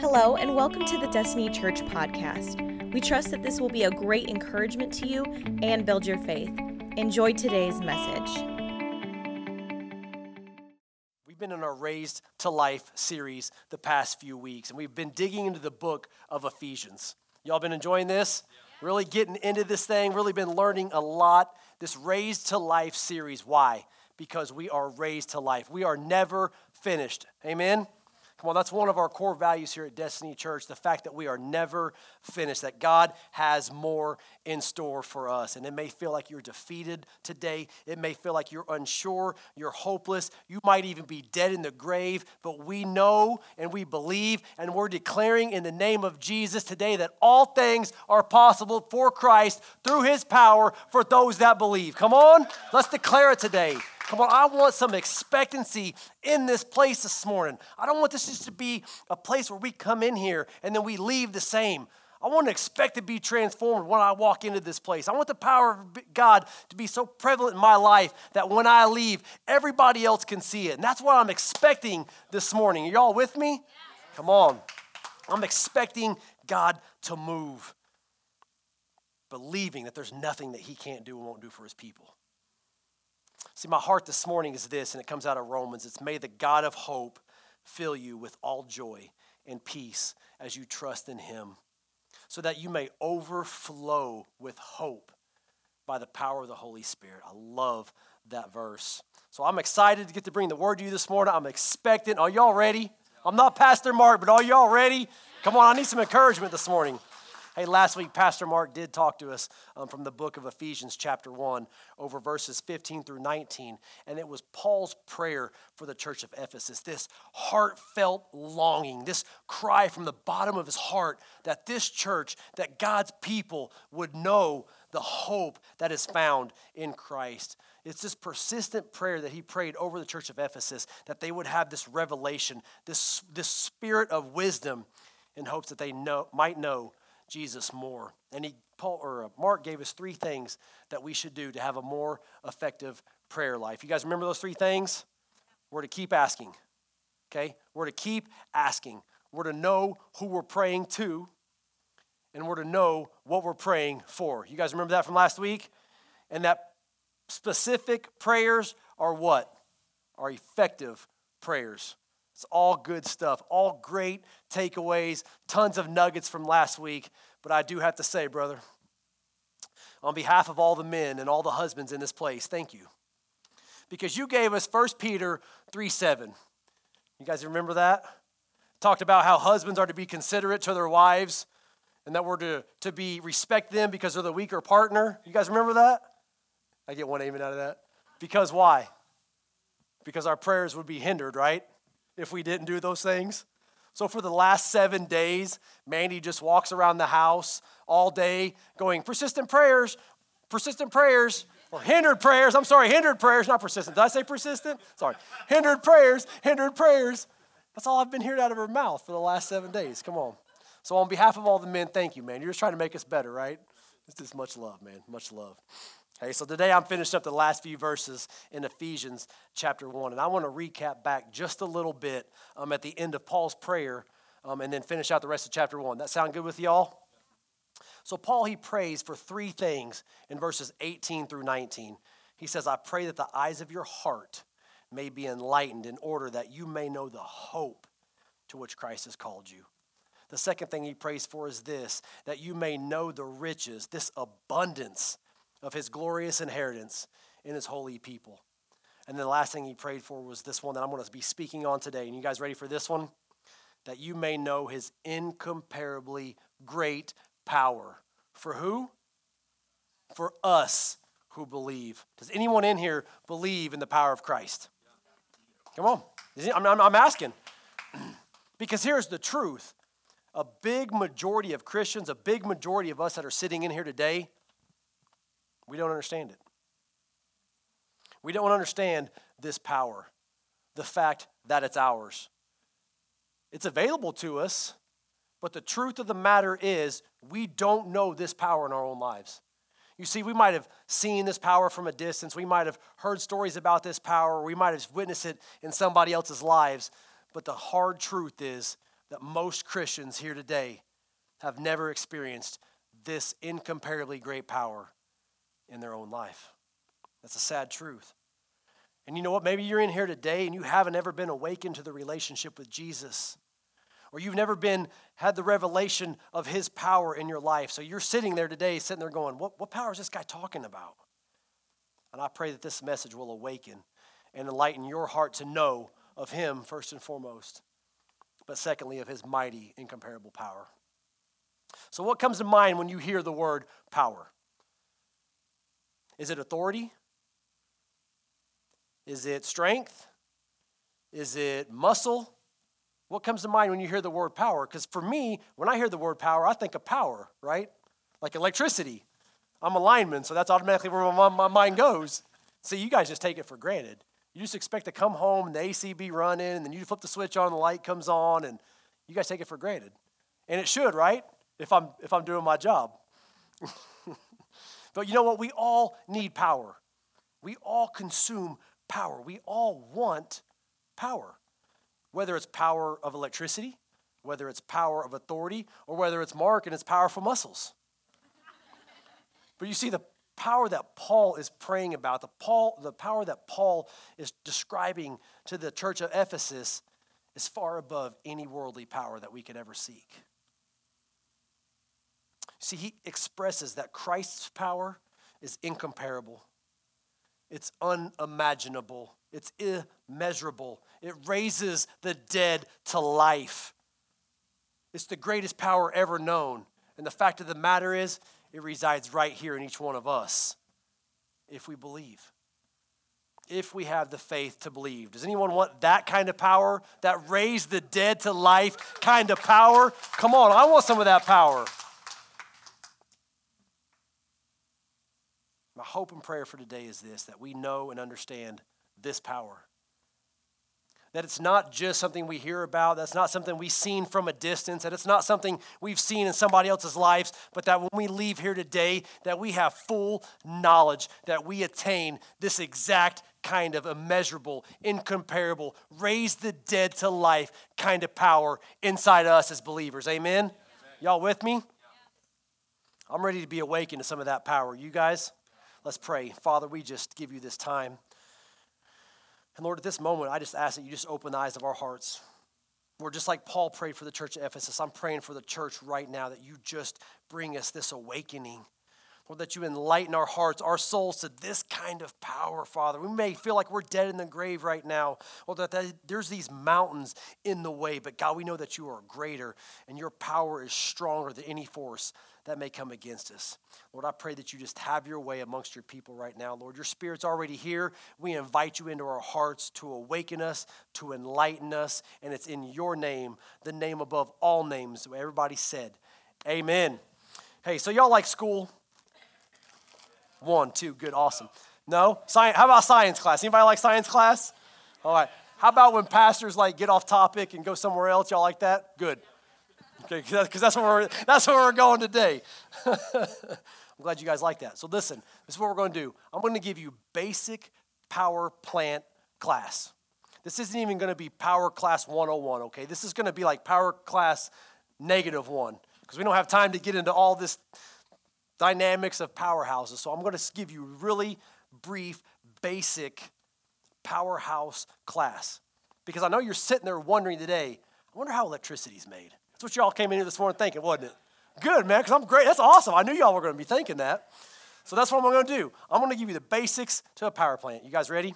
Hello, and welcome to the Destiny Church podcast. We trust that this will be a great encouragement to you and build your faith. Enjoy today's message. We've been in our Raised to Life series the past few weeks, and we've been digging into the book of Ephesians. Y'all been enjoying this? Really getting into this thing, really been learning a lot. This Raised to Life series. Why? Because we are raised to life. We are never finished. Amen? Come on, that's one of our core values here at Destiny Church the fact that we are never finished, that God has more in store for us. And it may feel like you're defeated today. It may feel like you're unsure, you're hopeless. You might even be dead in the grave, but we know and we believe and we're declaring in the name of Jesus today that all things are possible for Christ through his power for those that believe. Come on, let's declare it today. Come on, I want some expectancy in this place this morning. I don't want this just to be a place where we come in here and then we leave the same. I want to expect to be transformed when I walk into this place. I want the power of God to be so prevalent in my life that when I leave, everybody else can see it. And that's what I'm expecting this morning. Are y'all with me? Come on. I'm expecting God to move, believing that there's nothing that He can't do and won't do for His people. See, my heart this morning is this, and it comes out of Romans. It's may the God of hope fill you with all joy and peace as you trust in him, so that you may overflow with hope by the power of the Holy Spirit. I love that verse. So I'm excited to get to bring the word to you this morning. I'm expecting. Are y'all ready? I'm not Pastor Mark, but are y'all ready? Come on, I need some encouragement this morning. Hey, last week, Pastor Mark did talk to us um, from the book of Ephesians, chapter 1, over verses 15 through 19. And it was Paul's prayer for the church of Ephesus this heartfelt longing, this cry from the bottom of his heart that this church, that God's people would know the hope that is found in Christ. It's this persistent prayer that he prayed over the church of Ephesus that they would have this revelation, this, this spirit of wisdom in hopes that they know, might know Jesus more. And he, Paul or uh, Mark gave us three things that we should do to have a more effective prayer life. You guys remember those three things? We're to keep asking. Okay? We're to keep asking. We're to know who we're praying to, and we're to know what we're praying for. You guys remember that from last week? And that specific prayers are what? Are effective prayers. It's all good stuff, all great takeaways, tons of nuggets from last week. But I do have to say, brother, on behalf of all the men and all the husbands in this place, thank you. Because you gave us 1 Peter 3 7. You guys remember that? Talked about how husbands are to be considerate to their wives and that we're to, to be respect them because they're the weaker partner. You guys remember that? I get one amen out of that. Because why? Because our prayers would be hindered, right? If we didn't do those things. So for the last seven days, Mandy just walks around the house all day going, persistent prayers, persistent prayers, or hindered prayers. I'm sorry, hindered prayers, not persistent. Did I say persistent? Sorry. Hindered prayers, hindered prayers. That's all I've been hearing out of her mouth for the last seven days. Come on. So, on behalf of all the men, thank you, man. You're just trying to make us better, right? It's just much love, man. Much love. Okay, so today I'm finished up the last few verses in Ephesians chapter 1, and I want to recap back just a little bit um, at the end of Paul's prayer um, and then finish out the rest of chapter 1. That sound good with y'all? So, Paul, he prays for three things in verses 18 through 19. He says, I pray that the eyes of your heart may be enlightened in order that you may know the hope to which Christ has called you. The second thing he prays for is this that you may know the riches, this abundance of his glorious inheritance in his holy people. And the last thing he prayed for was this one that I'm going to be speaking on today. And you guys ready for this one? That you may know his incomparably great power. For who? For us who believe. Does anyone in here believe in the power of Christ? Come on. I'm asking. because here's the truth a big majority of Christians, a big majority of us that are sitting in here today, we don't understand it. We don't understand this power, the fact that it's ours. It's available to us, but the truth of the matter is we don't know this power in our own lives. You see, we might have seen this power from a distance. We might have heard stories about this power. We might have witnessed it in somebody else's lives. But the hard truth is that most Christians here today have never experienced this incomparably great power in their own life. That's a sad truth. And you know what? Maybe you're in here today and you haven't ever been awakened to the relationship with Jesus. Or you've never been had the revelation of his power in your life. So you're sitting there today, sitting there going, What, what power is this guy talking about? And I pray that this message will awaken and enlighten your heart to know of him first and foremost, but secondly, of his mighty, incomparable power. So, what comes to mind when you hear the word power? Is it authority? Is it strength? Is it muscle? What comes to mind when you hear the word power? Because for me, when I hear the word power, I think of power, right? Like electricity. I'm a lineman, so that's automatically where my, my mind goes. See, you guys just take it for granted. You just expect to come home and the AC be running, and then you flip the switch on, the light comes on, and you guys take it for granted. And it should, right? If I'm if I'm doing my job. but you know what? We all need power. We all consume power. We all want power. Whether it's power of electricity, whether it's power of authority, or whether it's Mark and it's powerful muscles. but you see, the power that Paul is praying about, the, Paul, the power that Paul is describing to the church of Ephesus, is far above any worldly power that we could ever seek. See, he expresses that Christ's power is incomparable, it's unimaginable, it's immeasurable. It raises the dead to life. It's the greatest power ever known. And the fact of the matter is, it resides right here in each one of us if we believe. If we have the faith to believe. Does anyone want that kind of power? That raise the dead to life kind of power? Come on, I want some of that power. My hope and prayer for today is this that we know and understand this power that it's not just something we hear about, that's not something we've seen from a distance, that it's not something we've seen in somebody else's lives, but that when we leave here today, that we have full knowledge that we attain this exact kind of immeasurable, incomparable, raise the dead to life kind of power inside us as believers. Amen? Amen. Y'all with me? I'm ready to be awakened to some of that power. You guys? Let's pray. Father, we just give you this time. And Lord, at this moment, I just ask that you just open the eyes of our hearts. Lord, just like Paul prayed for the church of Ephesus, I'm praying for the church right now that you just bring us this awakening. Lord, that you enlighten our hearts, our souls to this kind of power, Father. We may feel like we're dead in the grave right now, or that there's these mountains in the way, but God, we know that you are greater and your power is stronger than any force that may come against us. Lord, I pray that you just have your way amongst your people right now. Lord, your Spirit's already here. We invite you into our hearts to awaken us, to enlighten us, and it's in your name, the name above all names. Everybody said, Amen. Hey, so y'all like school? One, two, good, awesome. No? Science, how about science class? Anybody like science class? All right. How about when pastors like get off topic and go somewhere else? Y'all like that? Good. Okay, because that's where we're that's where we're going today. I'm glad you guys like that. So listen, this is what we're going to do. I'm going to give you basic power plant class. This isn't even going to be power class 101, okay? This is going to be like power class negative 1 because we don't have time to get into all this dynamics of powerhouses. So I'm going to give you really brief basic powerhouse class because I know you're sitting there wondering today, I wonder how electricity is made. That's what y'all came in here this morning thinking, wasn't it? Good, man, because I'm great. That's awesome. I knew y'all were going to be thinking that. So that's what I'm going to do. I'm going to give you the basics to a power plant. You guys ready?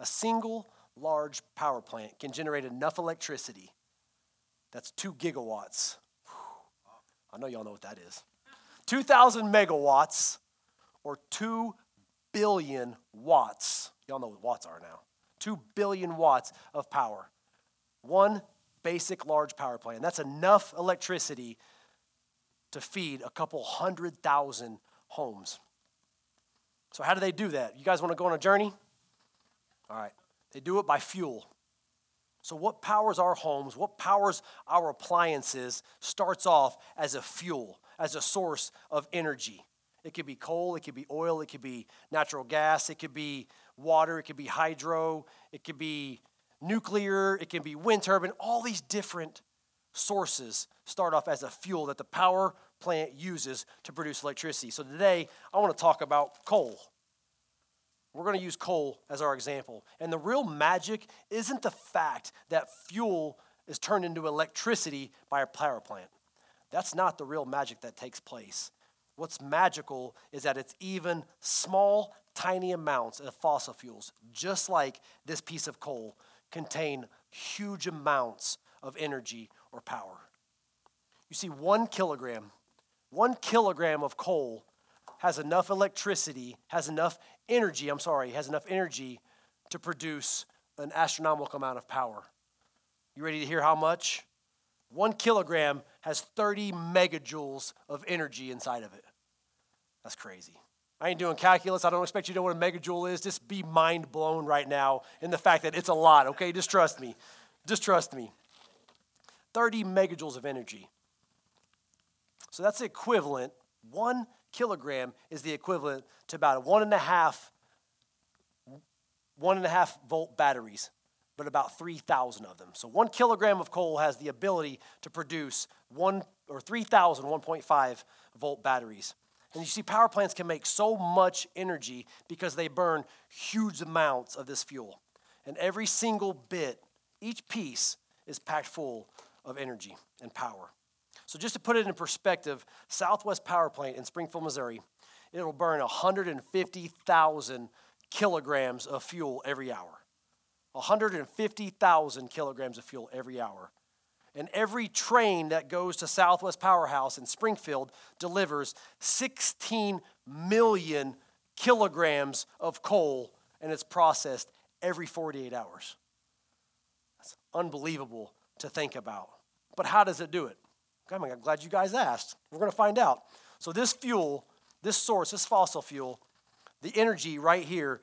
A single large power plant can generate enough electricity that's two gigawatts. I know y'all know what that is. 2,000 megawatts or 2 billion watts. Y'all know what watts are now. 2 billion watts of power. One basic large power plant. That's enough electricity to feed a couple hundred thousand homes. So, how do they do that? You guys want to go on a journey? All right. They do it by fuel. So, what powers our homes, what powers our appliances, starts off as a fuel, as a source of energy. It could be coal, it could be oil, it could be natural gas, it could be water, it could be hydro, it could be nuclear, it can be wind turbine, all these different sources start off as a fuel that the power plant uses to produce electricity. So today, I want to talk about coal. We're going to use coal as our example. And the real magic isn't the fact that fuel is turned into electricity by a power plant. That's not the real magic that takes place. What's magical is that it's even small, tiny amounts of fossil fuels, just like this piece of coal, contain huge amounts of energy or power. You see, one kilogram, one kilogram of coal has enough electricity, has enough energy, I'm sorry, has enough energy to produce an astronomical amount of power. You ready to hear how much? One kilogram has 30 megajoules of energy inside of it. That's crazy. I ain't doing calculus. I don't expect you to know what a megajoule is. Just be mind blown right now in the fact that it's a lot, okay? Just trust me. Just trust me. 30 megajoules of energy. So that's the equivalent, one kilogram is the equivalent to about one and a half, one and a half volt batteries, but about 3,000 of them. So one kilogram of coal has the ability to produce one or 3,000 1.5 volt batteries. And you see, power plants can make so much energy because they burn huge amounts of this fuel. And every single bit, each piece, is packed full of energy and power. So, just to put it in perspective, Southwest Power Plant in Springfield, Missouri, it'll burn 150,000 kilograms of fuel every hour. 150,000 kilograms of fuel every hour. And every train that goes to Southwest Powerhouse in Springfield delivers 16 million kilograms of coal, and it's processed every 48 hours. That's unbelievable to think about. But how does it do it? I'm glad you guys asked. We're going to find out. So, this fuel, this source, this fossil fuel, the energy right here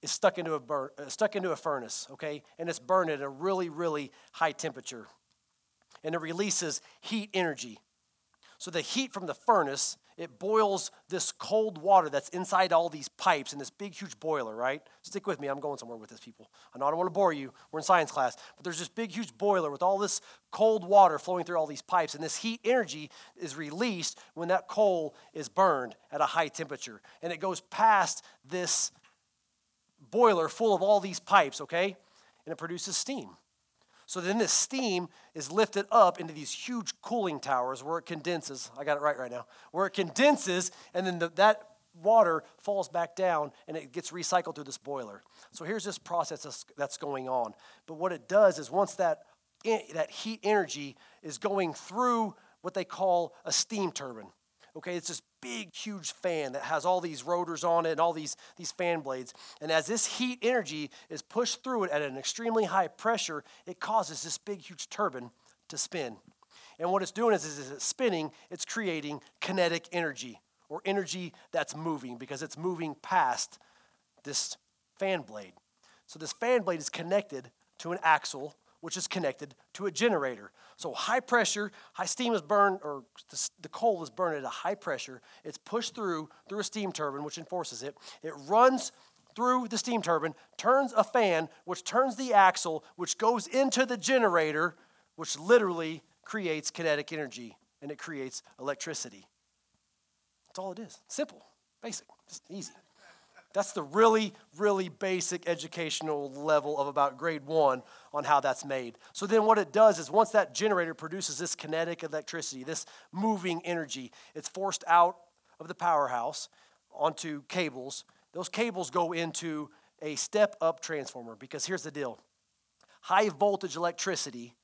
is stuck into a, bur- uh, stuck into a furnace, okay? And it's burned at a really, really high temperature. And it releases heat energy. So, the heat from the furnace it boils this cold water that's inside all these pipes in this big, huge boiler, right? Stick with me, I'm going somewhere with this, people. I know I don't want to bore you. We're in science class. But there's this big, huge boiler with all this cold water flowing through all these pipes. And this heat energy is released when that coal is burned at a high temperature. And it goes past this boiler full of all these pipes, okay? And it produces steam. So then this steam is lifted up into these huge cooling towers where it condenses. I got it right right now. Where it condenses, and then the, that water falls back down and it gets recycled through this boiler. So here's this process that's, going on. But what it does is once that, that heat energy is going through what they call a steam turbine. Okay, it's this big, huge fan that has all these rotors on it and all these, these fan blades. And as this heat energy is pushed through it at an extremely high pressure, it causes this big, huge turbine to spin. And what it's doing is, is it's spinning, it's creating kinetic energy or energy that's moving because it's moving past this fan blade. So this fan blade is connected to an axle which is connected to a generator. So high pressure, high steam is burned, or the, coal is burned at a high pressure. It's pushed through through a steam turbine, which enforces it. It runs through the steam turbine, turns a fan, which turns the axle, which goes into the generator, which literally creates kinetic energy and it creates electricity. That's all it is. Simple, basic, just easy. That's the really, really basic educational level of about grade one on how that's made. So then what it does is once that generator produces this kinetic electricity, this moving energy, it's forced out of the powerhouse onto cables. Those cables go into a step up transformer because here's the deal high voltage electricity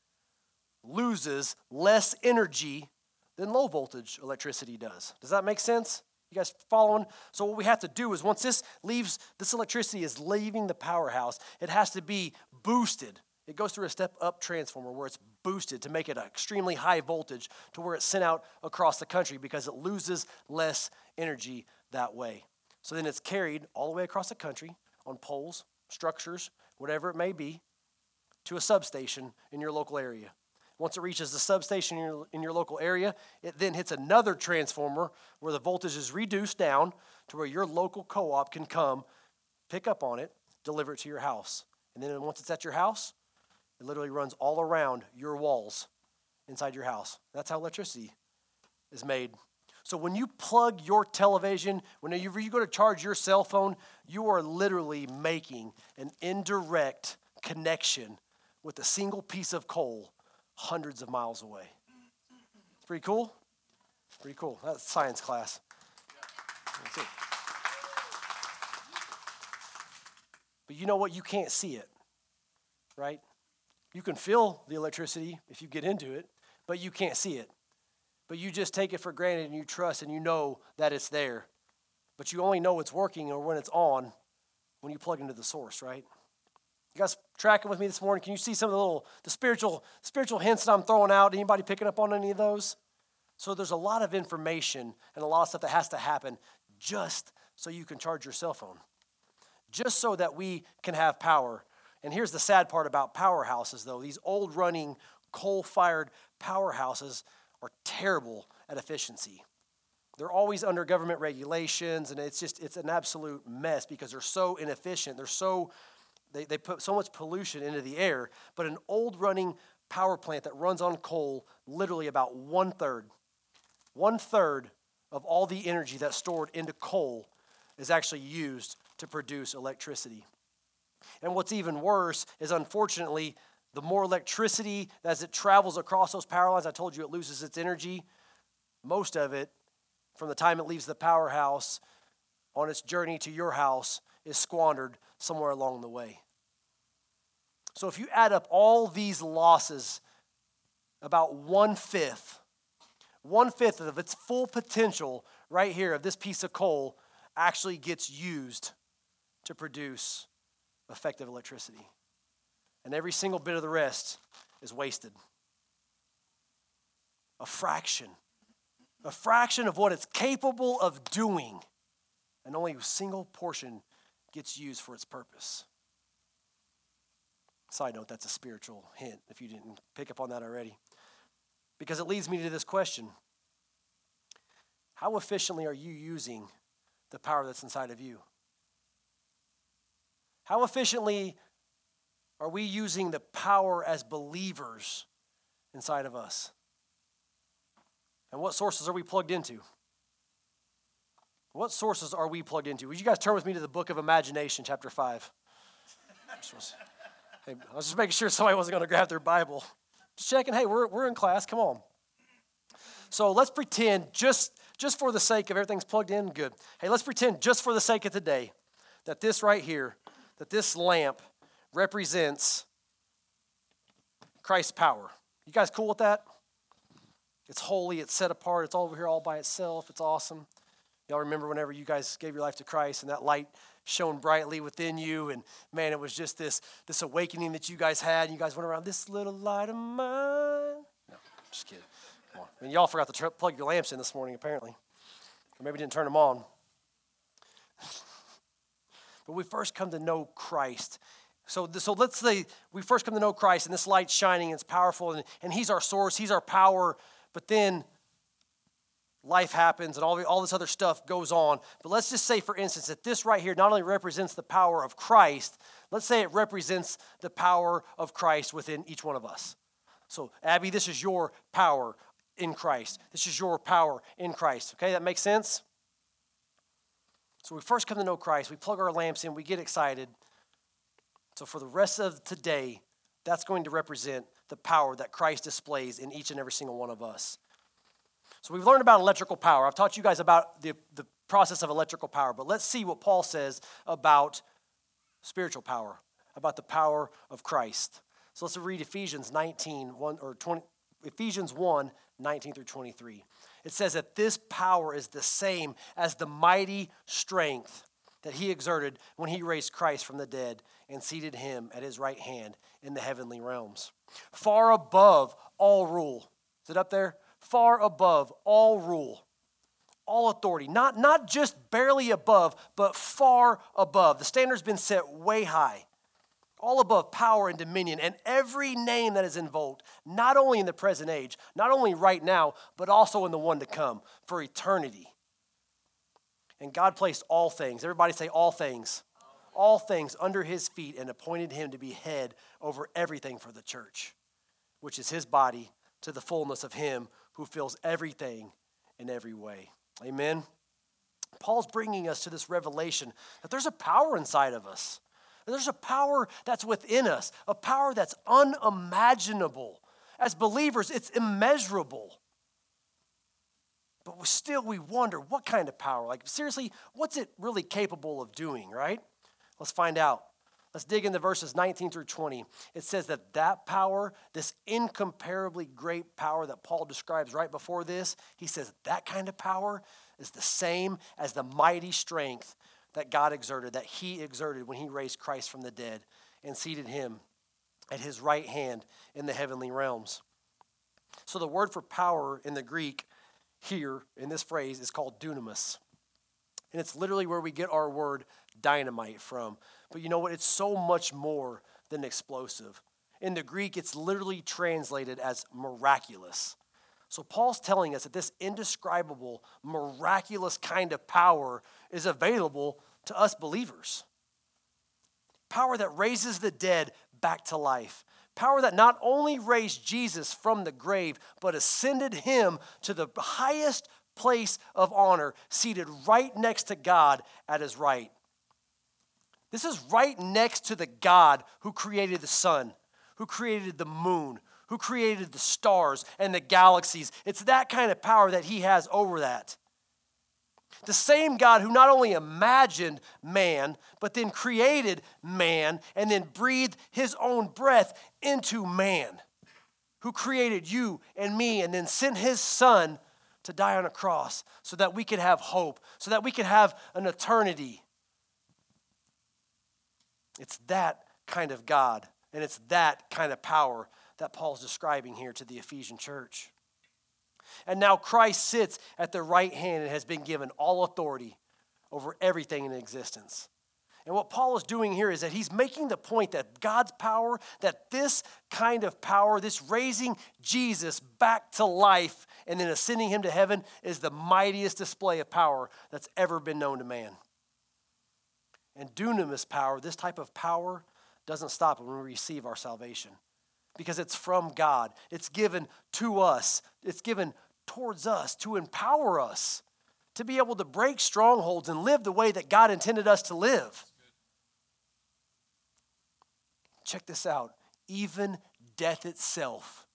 loses less energy than low voltage electricity does. Does that make sense? You guys following? So what we have to do is once this leaves, this electricity is leaving the powerhouse, it has to be boosted. It goes through a step up transformer where it's boosted to make it an extremely high voltage to where it's sent out across the country because it loses less energy that way. So then it's carried all the way across the country on poles, structures, whatever it may be, to a substation in your local area. Once it reaches the substation in your, in your local area, it then hits another transformer where the voltage is reduced down to where your local co op can come, pick up on it, deliver it to your house. And then once it's at your house, it literally runs all around your walls inside your house. That's how electricity is made. So when you plug your television, whenever you go to charge your cell phone, you are literally making an indirect connection with a single piece of coal hundreds of miles away. Pretty cool. Pretty cool. That's science class. But you know what? You can't see it, right? You can feel the electricity if you get into it, but you can't see it. But you just take it for granted and you trust and you know that it's there. But you only know it's working or when it's on when you plug into the source, right? You guys tracking with me this morning? Can you see some of the little the spiritual spiritual hints that I'm throwing out? Anybody picking up on any of those? So there's a lot of information and a lot of stuff that has to happen just so you can charge your cell phone. Just so that we can have power. And here's the sad part about powerhouses though. These old running coal-fired powerhouses are terrible at efficiency. They're always under government regulations and it's just it's an absolute mess because they're so inefficient. They're so they, they put so much pollution into the air. But an old running power plant that runs on coal, literally about one third, one third of all the energy that's stored into coal is actually used to produce electricity. And what's even worse is unfortunately, the more electricity as it travels across those power lines, I told you it loses its energy. Most of it, from the time it leaves the powerhouse on its journey to your house, is squandered somewhere along the way. So if you add up all these losses, about one fifth, one fifth of its full potential right here of this piece of coal actually gets used to produce effective electricity. And every single bit of the rest is wasted. A fraction. A fraction of what it's capable of doing. And only a single portion gets used for its purpose. Side note, that's a spiritual hint if you didn't pick up on that already. Because it leads me to this question How efficiently are you using the power that's inside of you? How efficiently are we using the power as believers inside of us? And what sources are we plugged into? What sources are we plugged into? Would you guys turn with me to the book of Imagination, chapter 5? hey, I was just making sure somebody wasn't going to grab their Bible. Just checking, hey, we're, we're in class, come on. So let's pretend, just, just for the sake of everything's plugged in, good. Hey, let's pretend, just for the sake of today, that this right here, that this lamp represents Christ's power. You guys cool with that? It's holy, it's set apart, it's all over here all by itself, it's awesome. Y'all remember whenever you guys gave your life to Christ and that light shone brightly within you, and man, it was just this, this awakening that you guys had. And you guys went around, this little light of mine. No, just kidding. Come on. I mean, y'all forgot to tr- plug your lamps in this morning, apparently. Or maybe didn't turn them on. but we first come to know Christ. So, so let's say we first come to know Christ, and this light's shining, it's powerful, and, and He's our source, He's our power. But then life happens and all, all this other stuff goes on. But let's just say, for instance, that this right here not only represents the power of Christ, let's say it represents the power of Christ within each one of us. So, Abby, this is your power in Christ. This is your power in Christ. Okay, that makes sense? So, we first come to know Christ, we plug our lamps in, we get excited. So, for the rest of today, that's going to represent the power that Christ displays in each and every single one of us. So we've learned about electrical power. I've taught you guys about the, the process of electrical power, but let's see what Paul says about spiritual power, about the power of Christ. So let's read Ephesians 19, 1, or 20, Ephesians 1, 19 through 23. It says that this power is the same as the mighty strength that he exerted when he raised Christ from the dead and seated him at his right hand in the heavenly realms, far above all rule. Is it up there? Far above all rule, all authority. Not, not just barely above, but far above. The standard's been set way high. All above power and dominion, and every name that is invoked, not only in the present age, not only right now, but also in the one to come for eternity. And God placed all things, everybody say all things, all things under his feet and appointed him to be head over everything for the church, which is his body, to the fullness of Him who fills everything in every way. Amen. Paul's bringing us to this revelation that there's a power inside of us. There's a power that's within us, a power that's unimaginable. As believers, it's immeasurable. But still, we wonder what kind of power? Like, seriously, what's it really capable of doing, right? Let's find out. Let's dig into verses 19 through 20. It says that that power, this incomparably great power that Paul describes right before this, he says that kind of power is the same as the mighty strength that God exerted, that he exerted when he raised Christ from the dead and seated him at his right hand in the heavenly realms. So the word for power in the Greek here in this phrase is called dunamis. And it's literally where we get our word dynamite from. But you know what? It's so much more than explosive. In the Greek, it's literally translated as miraculous. So Paul's telling us that this indescribable, miraculous kind of power is available to us believers. Power that raises the dead back to life. Power that not only raised Jesus from the grave, but ascended him to the highest place of honor, seated right next to God at his right. This is right next to the God who created the sun, who created the moon, who created the stars and the galaxies. It's that kind of power that he has over that. The same God who not only imagined man, but then created man and then breathed his own breath into man, who created you and me and then sent his son to die on a cross so that we could have hope, so that we could have an eternity. It's that kind of God, and it's that kind of power that Paul's describing here to the Ephesian church. And now Christ sits at the right hand and has been given all authority over everything in existence. And what Paul is doing here is that he's making the point that God's power, that this kind of power, this raising Jesus back to life and then ascending him to heaven, is the mightiest display of power that's ever been known to man. And dunamis power, this type of power, doesn't stop when we receive our salvation because it's from God. It's given to us, it's given towards us to empower us to be able to break strongholds and live the way that God intended us to live. Check this out. Even death itself,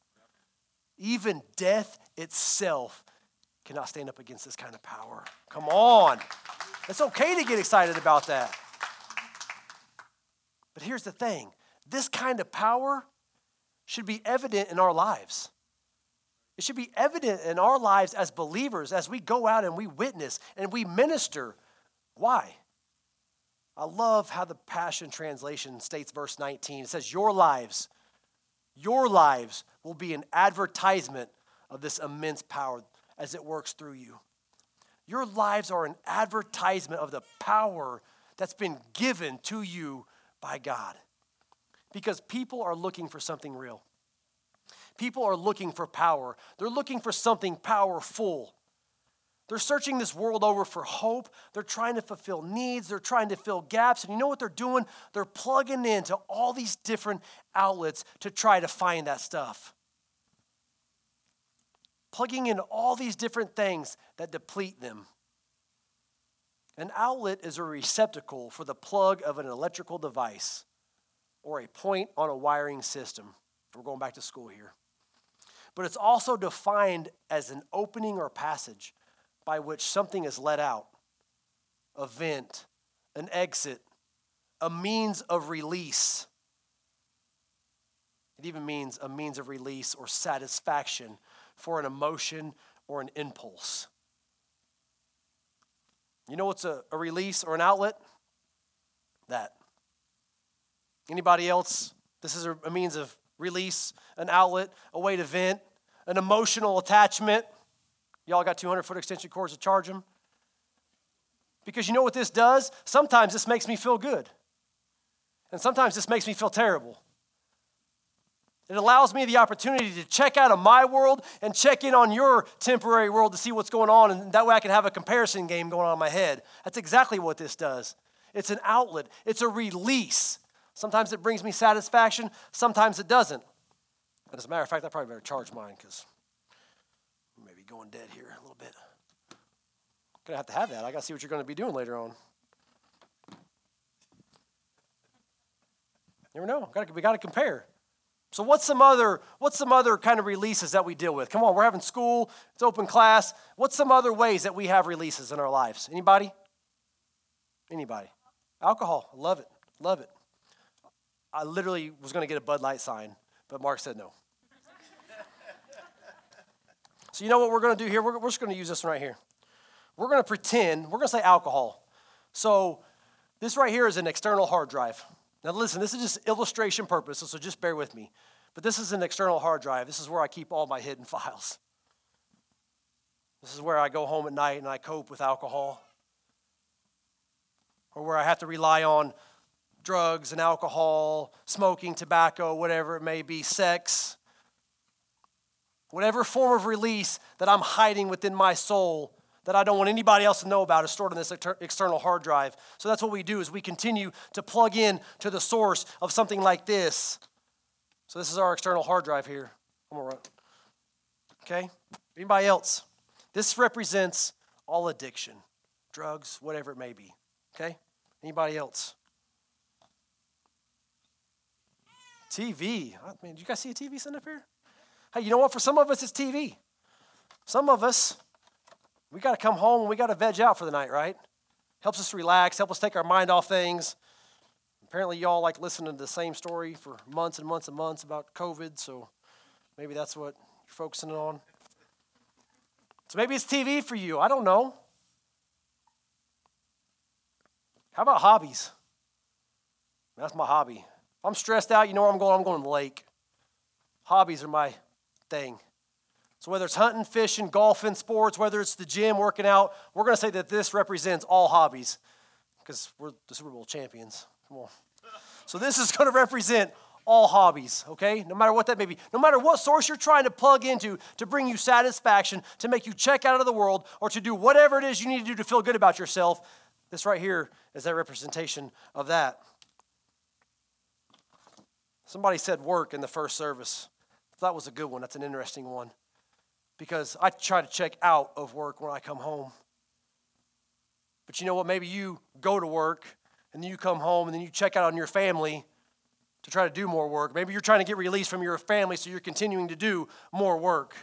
even death itself cannot stand up against this kind of power. Come on. It's okay to get excited about that. But here's the thing this kind of power should be evident in our lives. It should be evident in our lives as believers as we go out and we witness and we minister. Why? I love how the Passion Translation states verse 19. It says, Your lives, your lives will be an advertisement of this immense power as it works through you. Your lives are an advertisement of the power that's been given to you by God because people are looking for something real. People are looking for power, they're looking for something powerful. They're searching this world over for hope. They're trying to fulfill needs. They're trying to fill gaps. And you know what they're doing? They're plugging into all these different outlets to try to find that stuff. Plugging in all these different things that deplete them. An outlet is a receptacle for the plug of an electrical device or a point on a wiring system. We're going back to school here. But it's also defined as an opening or passage by which something is let out, a vent, an exit, a means of release. It even means a means of release or satisfaction for an emotion or an impulse. You know what's a, a release or an outlet? That. Anybody else? This is a, a means of release, an outlet, a way to vent, an emotional attachment. Y'all got 200 foot extension cords to charge them? Because you know what this does? Sometimes this makes me feel good. And sometimes this makes me feel terrible. It allows me the opportunity to check out of my world and check in on your temporary world to see what's going on, and that way I can have a comparison game going on in my head. That's exactly what this does. It's an outlet, it's a release. Sometimes it brings me satisfaction, sometimes it doesn't. And as a matter of fact, I probably better charge mine because I'm maybe going dead here a little bit. Gonna have to have that. I gotta see what you're gonna be doing later on. You never know. we got to compare. So what's some other what's some other kind of releases that we deal with? Come on, we're having school, it's open class. What's some other ways that we have releases in our lives? Anybody? Anybody? Alcohol. Love it. Love it. I literally was going to get a Bud Light sign, but Mark said no. so you know what we're going to do here? We're, we're just going to use this one right here. We're going to pretend, we're going to say alcohol. So this right here is an external hard drive. Now, listen, this is just illustration purposes, so just bear with me. But this is an external hard drive. This is where I keep all my hidden files. This is where I go home at night and I cope with alcohol, or where I have to rely on drugs and alcohol, smoking, tobacco, whatever it may be, sex. Whatever form of release that I'm hiding within my soul that I don't want anybody else to know about is stored on this external hard drive. So that's what we do is we continue to plug in to the source of something like this. So this is our external hard drive here. I'm gonna run. Okay? Anybody else? This represents all addiction, drugs, whatever it may be. Okay? Anybody else? TV. Mean, do you guys see a TV sitting up here? Hey, you know what? For some of us, it's TV. Some of us, we got to come home and we got to veg out for the night, right? Helps us relax, help us take our mind off things. Apparently, y'all like listening to the same story for months and months and months about COVID, so maybe that's what you're focusing on. So maybe it's TV for you. I don't know. How about hobbies? That's my hobby. If I'm stressed out, you know where I'm going? I'm going to the lake. Hobbies are my thing. So, whether it's hunting, fishing, golfing, sports, whether it's the gym, working out, we're going to say that this represents all hobbies because we're the Super Bowl champions. Come on. So, this is going to represent all hobbies, okay? No matter what that may be. No matter what source you're trying to plug into to bring you satisfaction, to make you check out of the world, or to do whatever it is you need to do to feel good about yourself, this right here is that representation of that. Somebody said work in the first service. That was a good one. That's an interesting one because I try to check out of work when I come home. But you know what? Maybe you go to work and then you come home and then you check out on your family to try to do more work. Maybe you're trying to get released from your family so you're continuing to do more work,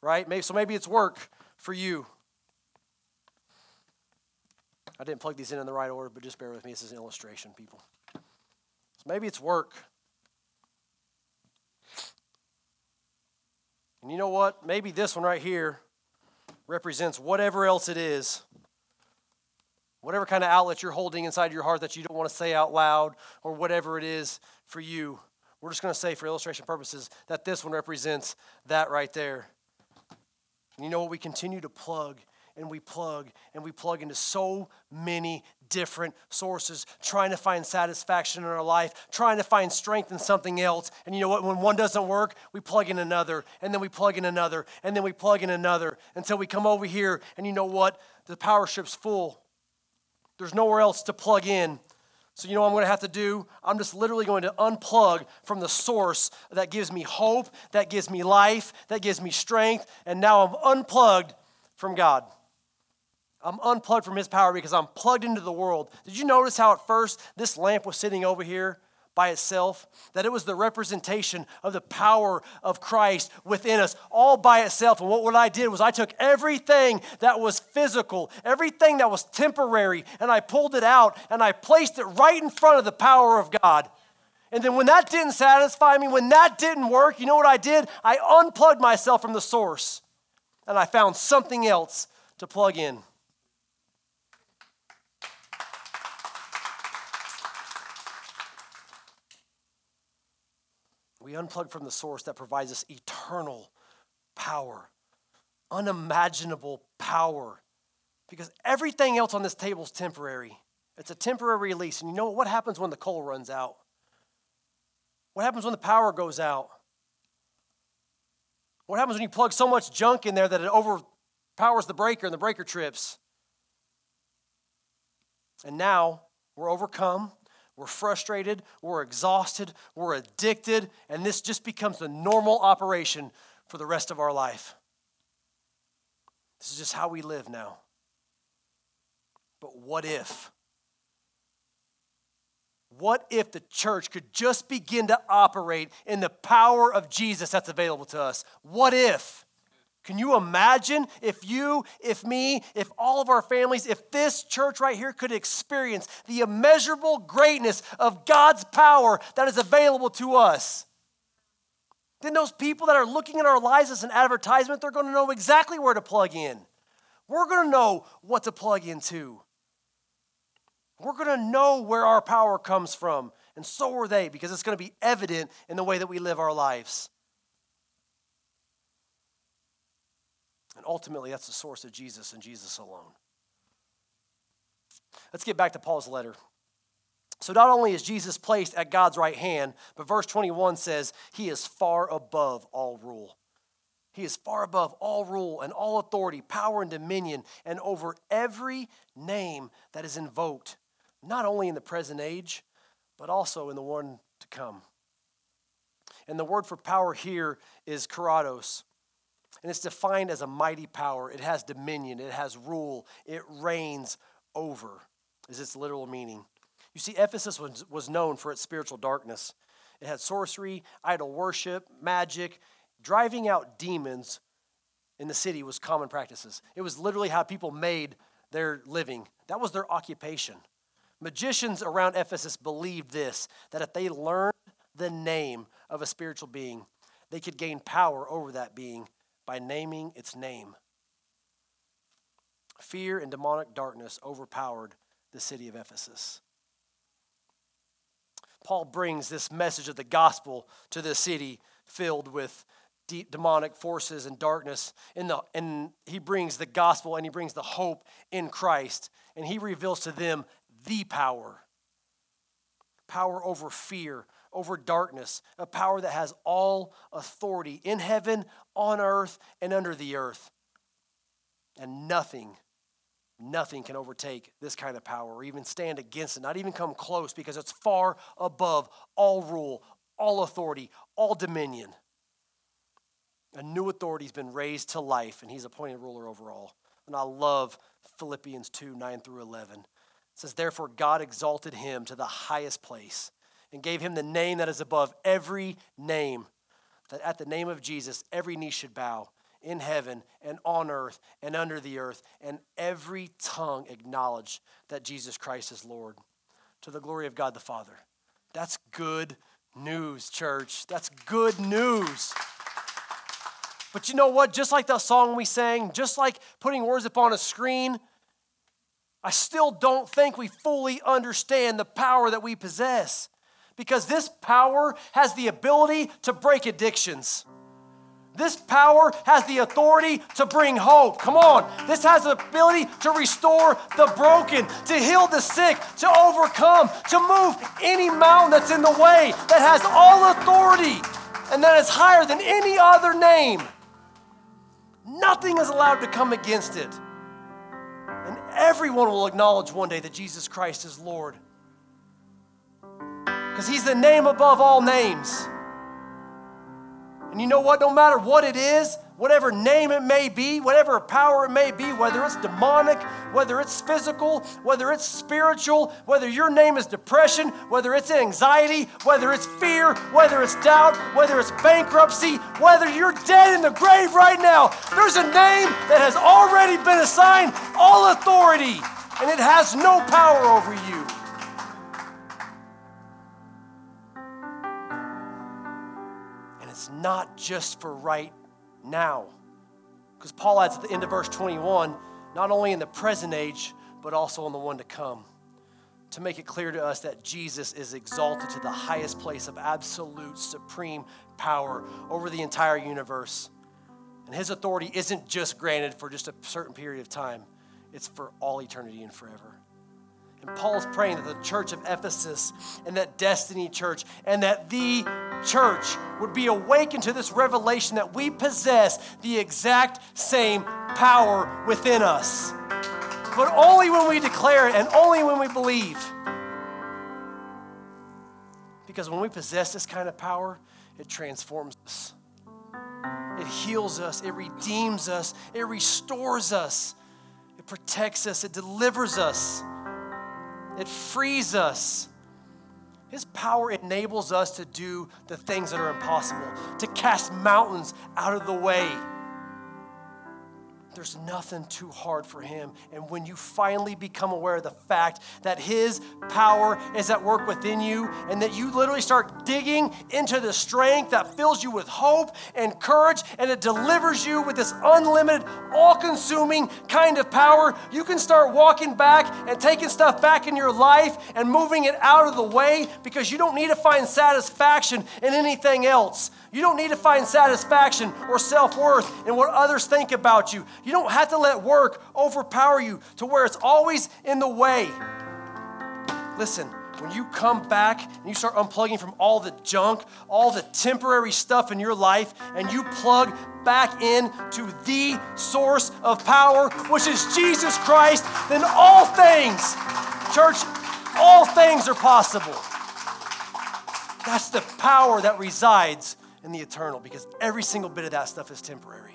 right? Maybe, so maybe it's work for you. I didn't plug these in in the right order, but just bear with me. This is an illustration, people. So maybe it's work. And you know what? Maybe this one right here represents whatever else it is. Whatever kind of outlet you're holding inside your heart that you don't want to say out loud, or whatever it is for you. We're just going to say, for illustration purposes, that this one represents that right there. And you know what? We continue to plug and we plug and we plug into so many different sources, trying to find satisfaction in our life, trying to find strength in something else. And you know what? When one doesn't work, we plug in another, and then we plug in another, and then we plug in another until we come over here, and you know what? The power strip's full. There's nowhere else to plug in. So, you know what I'm going to have to do? I'm just literally going to unplug from the source that gives me hope, that gives me life, that gives me strength, and now I'm unplugged from God. I'm unplugged from his power because I'm plugged into the world. Did you notice how at first this lamp was sitting over here by itself? That it was the representation of the power of Christ within us, all by itself. And what, what I did was I took everything that was physical, everything that was temporary, and I pulled it out and I placed it right in front of the power of God. And then when that didn't satisfy me, when that didn't work, you know what I did? I unplugged myself from the source and I found something else to plug in. We unplug from the source that provides us eternal power, unimaginable power. Because everything else on this table is temporary. It's a temporary release. And you know what happens when the coal runs out? What happens when the power goes out? What happens when you plug so much junk in there that it overpowers the breaker and the breaker trips? And now we're overcome we're frustrated, we're exhausted, we're addicted, and this just becomes the normal operation for the rest of our life. This is just how we live now. But what if? What if the church could just begin to operate in the power of Jesus that's available to us? What if? Can you imagine if you, if me, if all of our families, if this church right here could experience the immeasurable greatness of God's power that is available to us? Then those people that are looking at our lives as an advertisement, they're going to know exactly where to plug in. We're going to know what to plug into. We're going to know where our power comes from, and so are they, because it's going to be evident in the way that we live our lives. And ultimately, that's the source of Jesus and Jesus alone. Let's get back to Paul's letter. So, not only is Jesus placed at God's right hand, but verse 21 says he is far above all rule. He is far above all rule and all authority, power and dominion, and over every name that is invoked, not only in the present age, but also in the one to come. And the word for power here is keratos. And it's defined as a mighty power. It has dominion, it has rule, it reigns over, is its literal meaning. You see, Ephesus was, was known for its spiritual darkness. It had sorcery, idol worship, magic. Driving out demons in the city was common practices. It was literally how people made their living, that was their occupation. Magicians around Ephesus believed this that if they learned the name of a spiritual being, they could gain power over that being by naming its name. Fear and demonic darkness overpowered the city of Ephesus. Paul brings this message of the gospel to the city filled with deep demonic forces and darkness. In the, and he brings the gospel and he brings the hope in Christ. And he reveals to them the power power over fear, over darkness, a power that has all authority in heaven, on earth, and under the earth. And nothing, nothing can overtake this kind of power or even stand against it, not even come close because it's far above all rule, all authority, all dominion. A new authority has been raised to life, and he's appointed ruler over all. And I love Philippians 2 9 through 11. It says, Therefore, God exalted him to the highest place and gave him the name that is above every name, that at the name of Jesus, every knee should bow in heaven and on earth and under the earth, and every tongue acknowledge that Jesus Christ is Lord to the glory of God the Father. That's good news, church. That's good news. But you know what? Just like the song we sang, just like putting words upon a screen, I still don't think we fully understand the power that we possess because this power has the ability to break addictions. This power has the authority to bring hope. Come on. This has the ability to restore the broken, to heal the sick, to overcome, to move any mountain that's in the way, that has all authority and that is higher than any other name. Nothing is allowed to come against it. And everyone will acknowledge one day that Jesus Christ is Lord because He's the name above all names. And you know what? No matter what it is, whatever name it may be, whatever power it may be, whether it's demonic, whether it's physical, whether it's spiritual, whether your name is depression, whether it's anxiety, whether it's fear, whether it's doubt, whether it's bankruptcy, whether you're dead in the grave right now, there's a name that has already been assigned all authority, and it has no power over you. Not just for right now. Because Paul adds at the end of verse 21 not only in the present age, but also in the one to come. To make it clear to us that Jesus is exalted to the highest place of absolute supreme power over the entire universe. And his authority isn't just granted for just a certain period of time, it's for all eternity and forever. And Paul's praying that the church of Ephesus and that Destiny Church and that the church would be awakened to this revelation that we possess the exact same power within us. But only when we declare it and only when we believe. Because when we possess this kind of power, it transforms us. It heals us, it redeems us, it restores us, it protects us, it delivers us, it frees us. His power enables us to do the things that are impossible, to cast mountains out of the way there's nothing too hard for him. And when you finally become aware of the fact that his power is at work within you, and that you literally start digging into the strength that fills you with hope and courage, and it delivers you with this unlimited, all consuming kind of power, you can start walking back and taking stuff back in your life and moving it out of the way because you don't need to find satisfaction in anything else. You don't need to find satisfaction or self worth in what others think about you. You don't have to let work overpower you to where it's always in the way. Listen, when you come back and you start unplugging from all the junk, all the temporary stuff in your life, and you plug back in to the source of power, which is Jesus Christ, then all things, church, all things are possible. That's the power that resides in the eternal because every single bit of that stuff is temporary.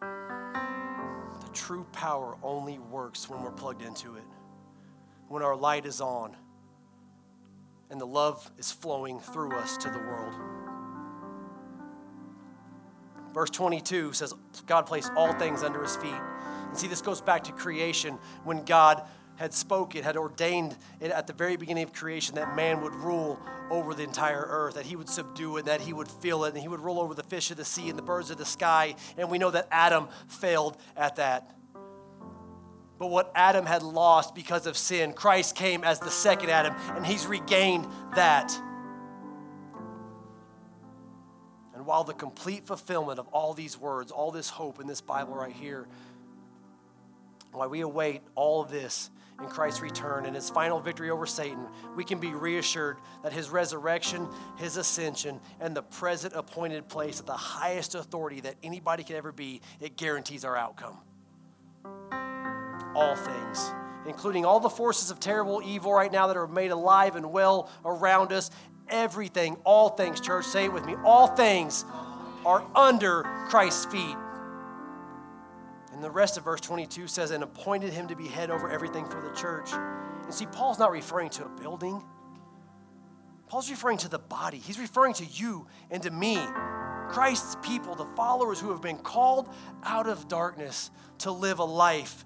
The true power only works when we're plugged into it, when our light is on, and the love is flowing through us to the world. Verse 22 says, God placed all things under his feet. And see, this goes back to creation when God had spoken, had ordained it at the very beginning of creation that man would rule over the entire earth, that he would subdue it, that he would fill it, and he would rule over the fish of the sea and the birds of the sky. And we know that Adam failed at that. But what Adam had lost because of sin, Christ came as the second Adam, and he's regained that. And while the complete fulfillment of all these words, all this hope in this Bible right here, while we await all of this, in Christ's return and his final victory over Satan, we can be reassured that his resurrection, his ascension, and the present appointed place of the highest authority that anybody could ever be, it guarantees our outcome. All things, including all the forces of terrible evil right now that are made alive and well around us, everything, all things, church, say it with me, all things are under Christ's feet. And the rest of verse 22 says, and appointed him to be head over everything for the church. And see, Paul's not referring to a building, Paul's referring to the body. He's referring to you and to me, Christ's people, the followers who have been called out of darkness to live a life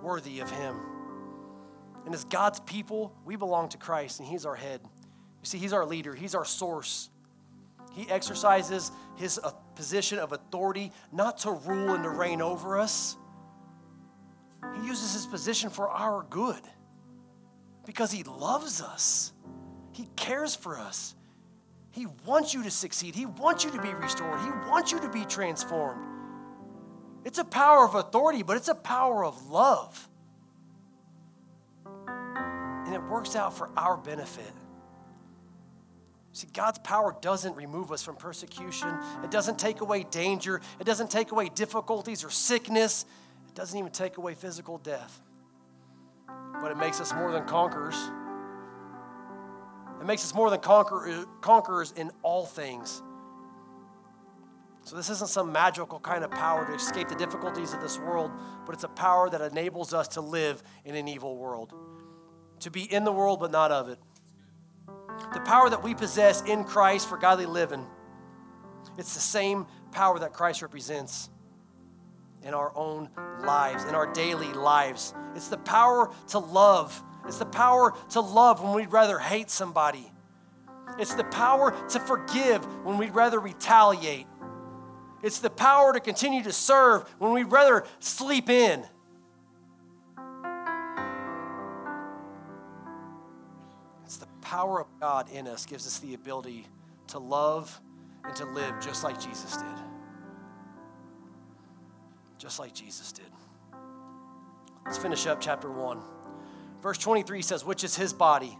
worthy of him. And as God's people, we belong to Christ, and he's our head. You see, he's our leader, he's our source. He exercises his uh, position of authority not to rule and to reign over us. He uses his position for our good because he loves us. He cares for us. He wants you to succeed. He wants you to be restored. He wants you to be transformed. It's a power of authority, but it's a power of love. And it works out for our benefit. See, God's power doesn't remove us from persecution. It doesn't take away danger. It doesn't take away difficulties or sickness. It doesn't even take away physical death. But it makes us more than conquerors. It makes us more than conquer- conquerors in all things. So, this isn't some magical kind of power to escape the difficulties of this world, but it's a power that enables us to live in an evil world, to be in the world but not of it the power that we possess in Christ for godly living, it's the same power that Christ represents in our own lives, in our daily lives. It's the power to love. It's the power to love when we'd rather hate somebody. It's the power to forgive when we'd rather retaliate. It's the power to continue to serve when we'd rather sleep in. Power of God in us gives us the ability to love and to live just like Jesus did. Just like Jesus did. Let's finish up chapter 1. Verse 23 says, Which is his body,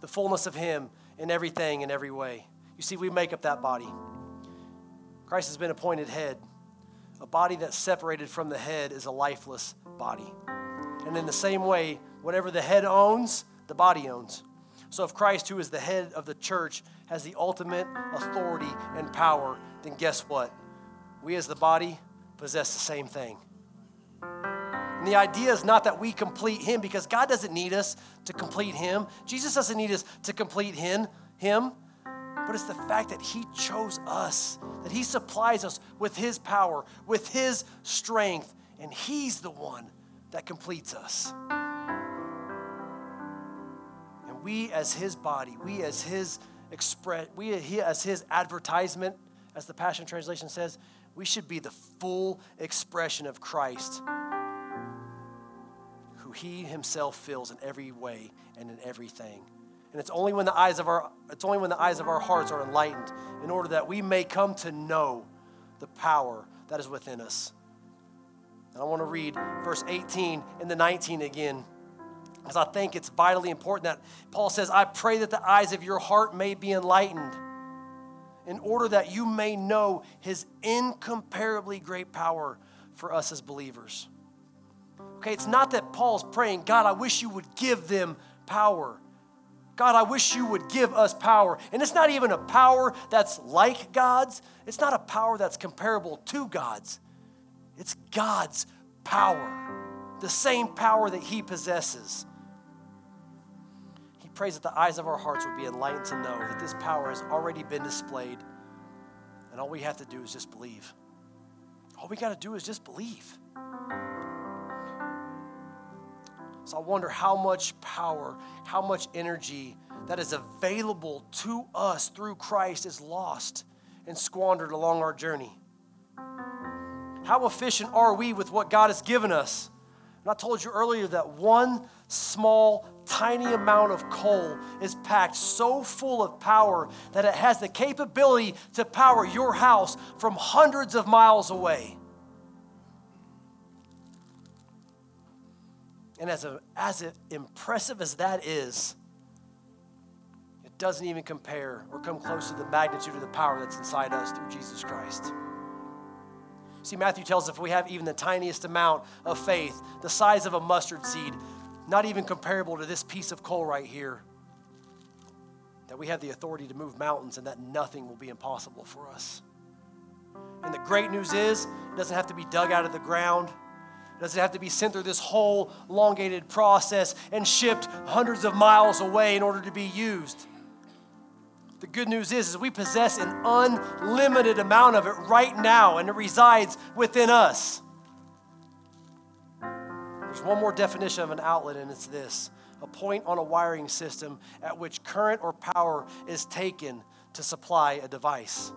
the fullness of him in everything, in every way. You see, we make up that body. Christ has been appointed head. A body that's separated from the head is a lifeless body. And in the same way, whatever the head owns, the body owns. So if Christ, who is the head of the church, has the ultimate authority and power, then guess what? We as the body possess the same thing. And the idea is not that we complete him because God doesn't need us to complete him. Jesus doesn't need us to complete him, him. But it's the fact that he chose us, that he supplies us with his power, with his strength, and he's the one that completes us. We as his body, we as his express, we as his advertisement, as the Passion Translation says, we should be the full expression of Christ, who he himself fills in every way and in everything. And it's only when the eyes of our it's only when the eyes of our hearts are enlightened in order that we may come to know the power that is within us. And I want to read verse 18 and the 19 again. Because I think it's vitally important that Paul says, I pray that the eyes of your heart may be enlightened in order that you may know his incomparably great power for us as believers. Okay, it's not that Paul's praying, God, I wish you would give them power. God, I wish you would give us power. And it's not even a power that's like God's, it's not a power that's comparable to God's. It's God's power, the same power that He possesses. Prays that the eyes of our hearts would be enlightened to know that this power has already been displayed, and all we have to do is just believe. All we got to do is just believe. So I wonder how much power, how much energy that is available to us through Christ is lost and squandered along our journey. How efficient are we with what God has given us? And I told you earlier that one small, tiny amount of coal is packed so full of power that it has the capability to power your house from hundreds of miles away. And as, a, as a, impressive as that is, it doesn't even compare or come close to the magnitude of the power that's inside us through Jesus Christ. See, Matthew tells us if we have even the tiniest amount of faith, the size of a mustard seed, not even comparable to this piece of coal right here, that we have the authority to move mountains and that nothing will be impossible for us. And the great news is, it doesn't have to be dug out of the ground. It doesn't have to be sent through this whole elongated process and shipped hundreds of miles away in order to be used. The good news is, is we possess an unlimited amount of it right now, and it resides within us. There's one more definition of an outlet, and it's this a point on a wiring system at which current or power is taken to supply a device.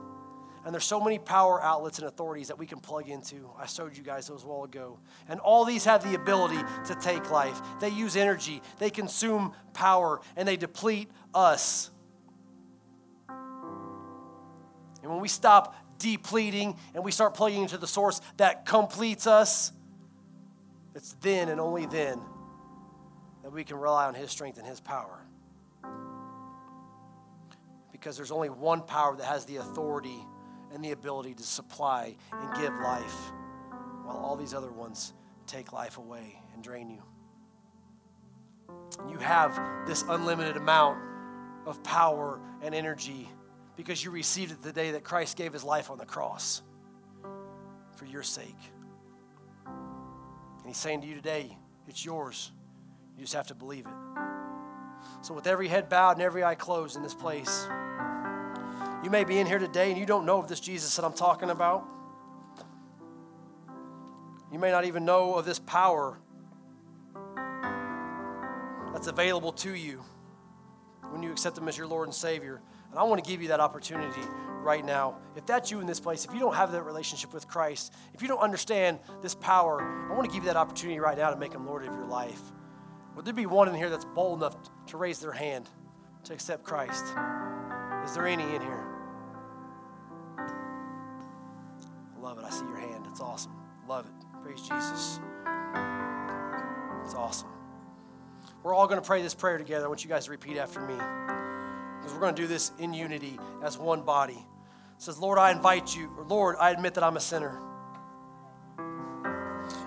And there's so many power outlets and authorities that we can plug into. I showed you guys those a while ago. And all these have the ability to take life. They use energy, they consume power, and they deplete us. And when we stop depleting and we start plugging into the source that completes us, it's then and only then that we can rely on His strength and His power. Because there's only one power that has the authority and the ability to supply and give life, while all these other ones take life away and drain you. You have this unlimited amount of power and energy because you received it the day that Christ gave his life on the cross for your sake. And he's saying to you today, it's yours. You just have to believe it. So, with every head bowed and every eye closed in this place, you may be in here today and you don't know of this Jesus that I'm talking about. You may not even know of this power that's available to you when you accept Him as your Lord and Savior. And I want to give you that opportunity right now. If that's you in this place, if you don't have that relationship with Christ, if you don't understand this power, I want to give you that opportunity right now to make Him Lord of your life. Would there be one in here that's bold enough to raise their hand to accept Christ? Is there any in here? I Love it. I see your hand. It's awesome. Love it. Praise Jesus. It's awesome. We're all going to pray this prayer together. I want you guys to repeat after me. Because we're going to do this in unity as one body. It says, Lord, I invite you, or Lord, I admit that I'm a sinner.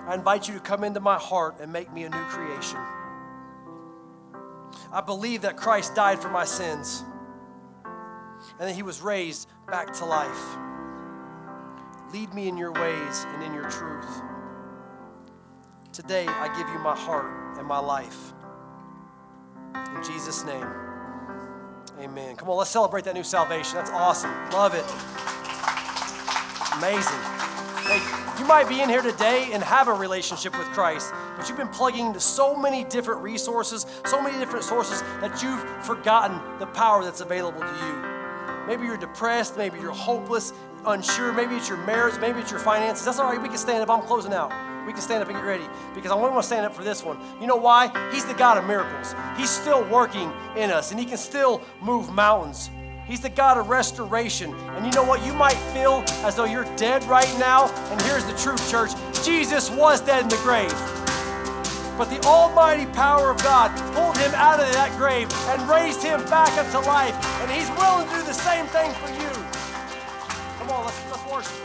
I invite you to come into my heart and make me a new creation. I believe that Christ died for my sins and that he was raised back to life. Lead me in your ways and in your truth. Today, I give you my heart and my life. In Jesus' name, amen. Come on, let's celebrate that new salvation. That's awesome. Love it. Amazing. Hey, you might be in here today and have a relationship with Christ, but you've been plugging into so many different resources, so many different sources that you've forgotten the power that's available to you. Maybe you're depressed, maybe you're hopeless, unsure, maybe it's your marriage, maybe it's your finances. That's all right, we can stand up. I'm closing out. We can stand up and get ready because I want to stand up for this one. You know why? He's the God of miracles. He's still working in us and He can still move mountains. He's the God of restoration. And you know what? You might feel as though you're dead right now. And here's the truth, church Jesus was dead in the grave. But the almighty power of God pulled him out of that grave and raised him back up to life. And he's willing to do the same thing for you. Come on, let's, let's worship.